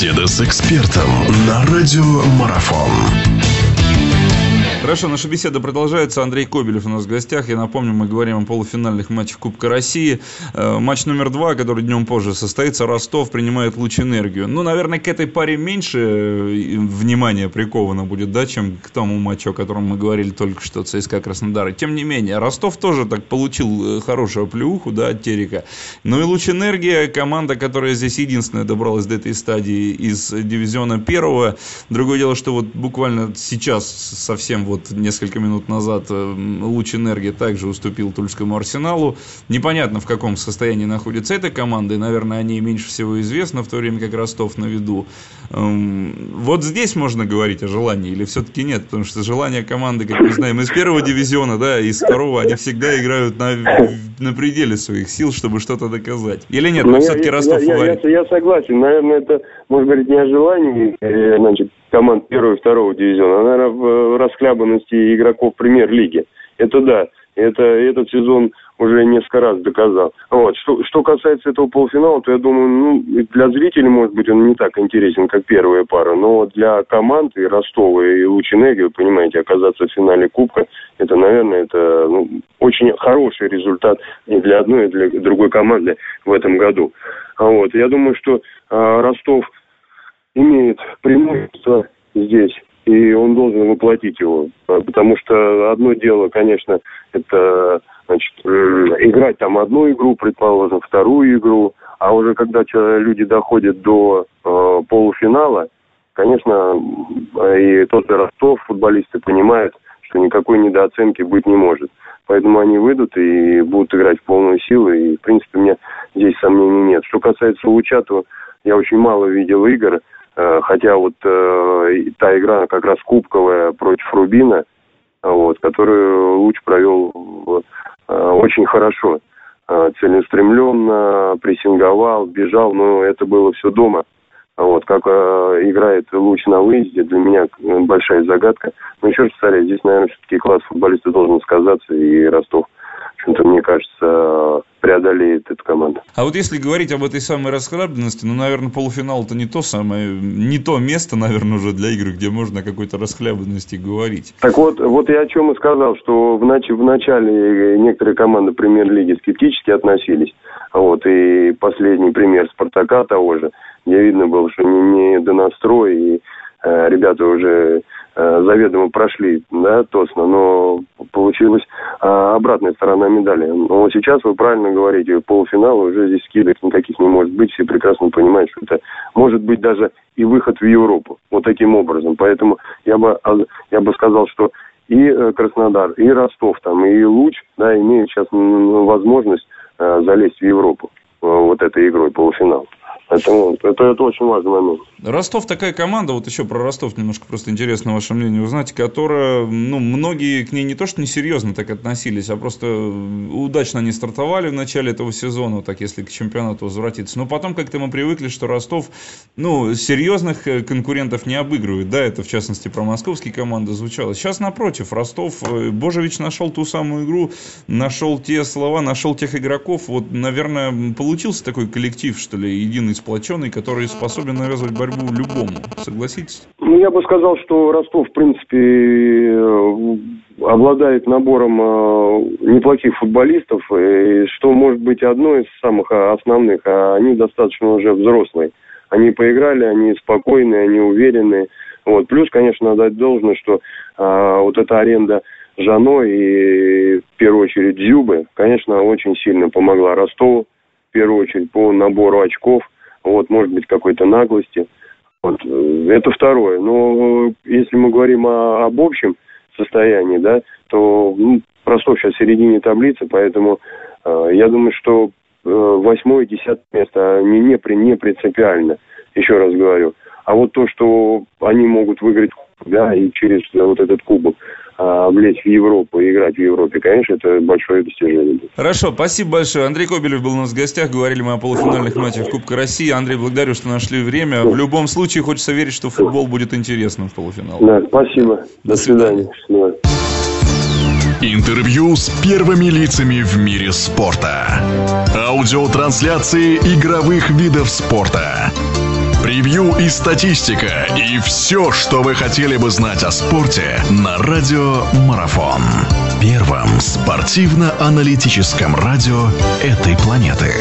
Беседа с экспертом на радиомарафон. Хорошо, наша беседа продолжается. Андрей Кобелев у нас в гостях. Я напомню, мы говорим о полуфинальных матчах Кубка России. Э, матч номер два, который днем позже состоится, Ростов принимает луч энергию. Ну, наверное, к этой паре меньше э, внимания приковано будет, да, чем к тому матчу, о котором мы говорили только что, ЦСКА Краснодар. Тем не менее, Ростов тоже так получил э, хорошую плюху, да, от Терека. Ну и луч энергия, команда, которая здесь единственная добралась до этой стадии из дивизиона первого. Другое дело, что вот буквально сейчас совсем вот вот несколько минут назад э, Луч Энергии также уступил Тульскому Арсеналу. Непонятно, в каком состоянии находится эта команда, и, наверное, о ней меньше всего известно, в то время как Ростов на виду. Эм, вот здесь можно говорить о желании, или все-таки нет? Потому что желание команды, как мы знаем, из первого дивизиона, да, из второго, они всегда играют на, на пределе своих сил, чтобы что-то доказать. Или нет? Но все-таки Ростов я, я, я, я согласен. Наверное, это, может говорить, не о желании, значит, команд первого и второго дивизиона, а, наверное, в расхлябанности игроков премьер-лиги. Это да, это этот сезон уже несколько раз доказал. Вот. Что, что касается этого полуфинала, то я думаю, ну, для зрителей, может быть, он не так интересен, как первая пара, но для команд и Ростова, и Лучинеги, вы понимаете, оказаться в финале Кубка, это, наверное, это ну, очень хороший результат и для одной, и для другой команды в этом году. Вот. Я думаю, что э, Ростов имеет преимущество здесь, и он должен воплотить его. Потому что одно дело, конечно, это значит, э, играть там одну игру, предположим, вторую игру, а уже когда люди доходят до э, полуфинала, конечно, и тот же Ростов, футболисты понимают, что никакой недооценки быть не может. Поэтому они выйдут и будут играть в полную силу, и, в принципе, у меня здесь сомнений нет. Что касается Луча, то я очень мало видел игр, Э, хотя вот э, та игра как раз кубковая против Рубина, вот, которую Луч провел э, очень хорошо. Целеустремленно, прессинговал, бежал, но это было все дома. Вот, как э, играет Луч на выезде, для меня большая загадка. Но еще раз повторяю, здесь, наверное, все-таки класс футболиста должен сказаться, и Ростов общем-то, мне кажется, преодолеет эту команду. А вот если говорить об этой самой расхлябленности, ну, наверное, полуфинал это не то самое, не то место, наверное, уже для игры, где можно о какой-то расхлябленности говорить. Так вот, вот я о чем и сказал, что в, нач- в начале некоторые команды премьер-лиги скептически относились. Вот, и последний пример Спартака того же, где видно было, что не, не до настроя, и э, ребята уже Э, заведомо прошли, да, тосно, но получилась а, обратная сторона медали. Но сейчас вы правильно говорите, полуфинал уже здесь скидок никаких не может быть, все прекрасно понимают, что это может быть даже и выход в Европу, вот таким образом. Поэтому я бы, а, я бы сказал, что и э, Краснодар, и Ростов, там, и Луч, да, имеют сейчас возможность э, залезть в Европу вот этой игрой полуфинал. Поэтому это, это очень важный момент. Ростов такая команда, вот еще про Ростов немножко просто интересно ваше мнение узнать, которая, ну, многие к ней не то что несерьезно так относились, а просто удачно не стартовали в начале этого сезона, вот так если к чемпионату возвратиться. Но потом как-то мы привыкли, что Ростов, ну, серьезных э, конкурентов не обыгрывает, да, это в частности про московские команды звучало. Сейчас напротив, Ростов, э, Божевич нашел ту самую игру, нашел те слова, нашел тех игроков, вот, наверное, получился такой коллектив, что ли, единый сплоченный, который способен навязывать борьбу любому. Согласитесь? Ну, я бы сказал, что Ростов, в принципе, э, обладает набором э, неплохих футболистов, и что может быть одно из самых основных, а они достаточно уже взрослые. Они поиграли, они спокойные, они уверенные. Вот. Плюс, конечно, надо дать должное, что а, вот эта аренда Жано и, в первую очередь, Зюбы, конечно, очень сильно помогла Ростову, в первую очередь, по набору очков – вот, может быть, какой-то наглости. Вот, э, это второе. Но если мы говорим о, об общем состоянии, да, то ну, Ростов сейчас в середине таблицы, поэтому э, я думаю, что э, восьмое, десятое место не, не, не принципиально, еще раз говорю. А вот то, что они могут выиграть, да, и через вот этот кубок влезть в Европу и играть в Европе, конечно, это большое достижение. Хорошо, спасибо большое. Андрей Кобелев был у нас в гостях, говорили мы о полуфинальных матчах Кубка России. Андрей, благодарю, что нашли время. В любом случае, хочется верить, что футбол будет интересным в полуфинале. Да, спасибо. До, До свидания. свидания. Интервью с первыми лицами в мире спорта. Аудиотрансляции игровых видов спорта превью и статистика. И все, что вы хотели бы знать о спорте на Радио Марафон. Первом спортивно-аналитическом радио этой планеты.